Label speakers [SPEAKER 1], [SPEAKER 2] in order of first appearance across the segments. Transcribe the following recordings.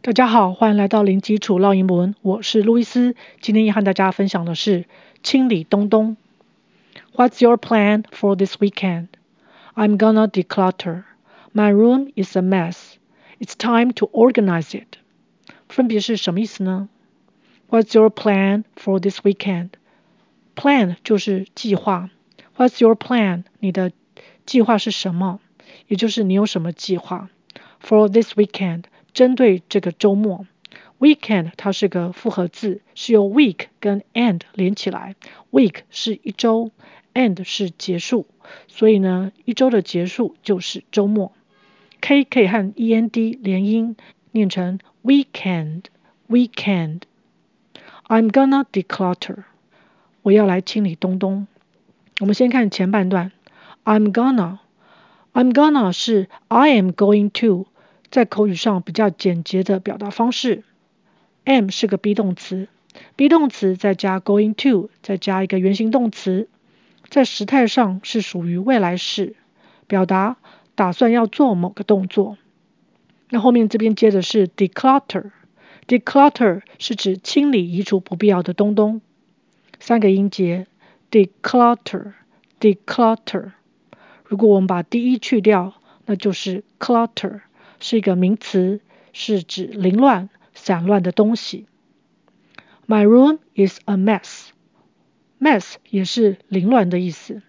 [SPEAKER 1] 大家好，欢迎来到零基础绕英文，我是路易斯。今天要和大家分享的是清理东东。What's your plan for this weekend? I'm gonna declutter. My room is a mess. It's time to organize it. 分别是什么意思呢？What's your plan for this weekend? Plan 就是计划。What's your plan? 你的计划是什么？也就是你有什么计划？For this weekend. 针对这个周末，weekend 它是个复合字，是由 week 跟 end 连起来。week 是一周，end 是结束，所以呢，一周的结束就是周末。k 可以和 e-n-d 连音，念成 weekend。weekend。I'm gonna declutter。我要来清理东东。我们先看前半段。I'm gonna。I'm gonna 是 I am going to。在口语上比较简洁的表达方式，am 是个 be 动词，be 动词再加 going to，再加一个原形动词，在时态上是属于未来式，表达打算要做某个动作。那后面这边接的是 declutter，declutter 是指清理移除不必要的东东，三个音节，declutter，declutter。如果我们把 de 去掉，那就是 clutter。是一个名词，是指凌乱、散乱的东西。My room is a mess. Mess 也是凌乱的意思。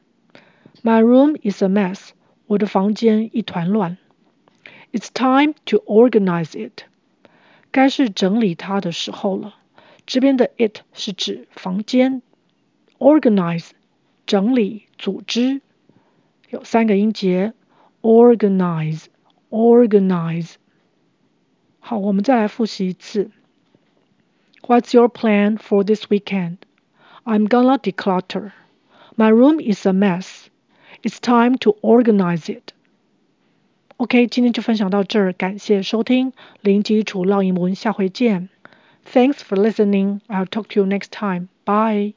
[SPEAKER 1] My room is a mess. 我的房间一团乱。It's time to organize it. 该是整理它的时候了。这边的 it 是指房间。Organize 整理、组织，有三个音节。Organize。Organize。好，我们再来复习一次。What's your plan for this weekend? I'm gonna declutter. My room is a mess. It's time to organize it. OK，今天就分享到这儿，感谢收听零基础绕英文，下回见。Thanks for listening. I'll talk to you next time. Bye.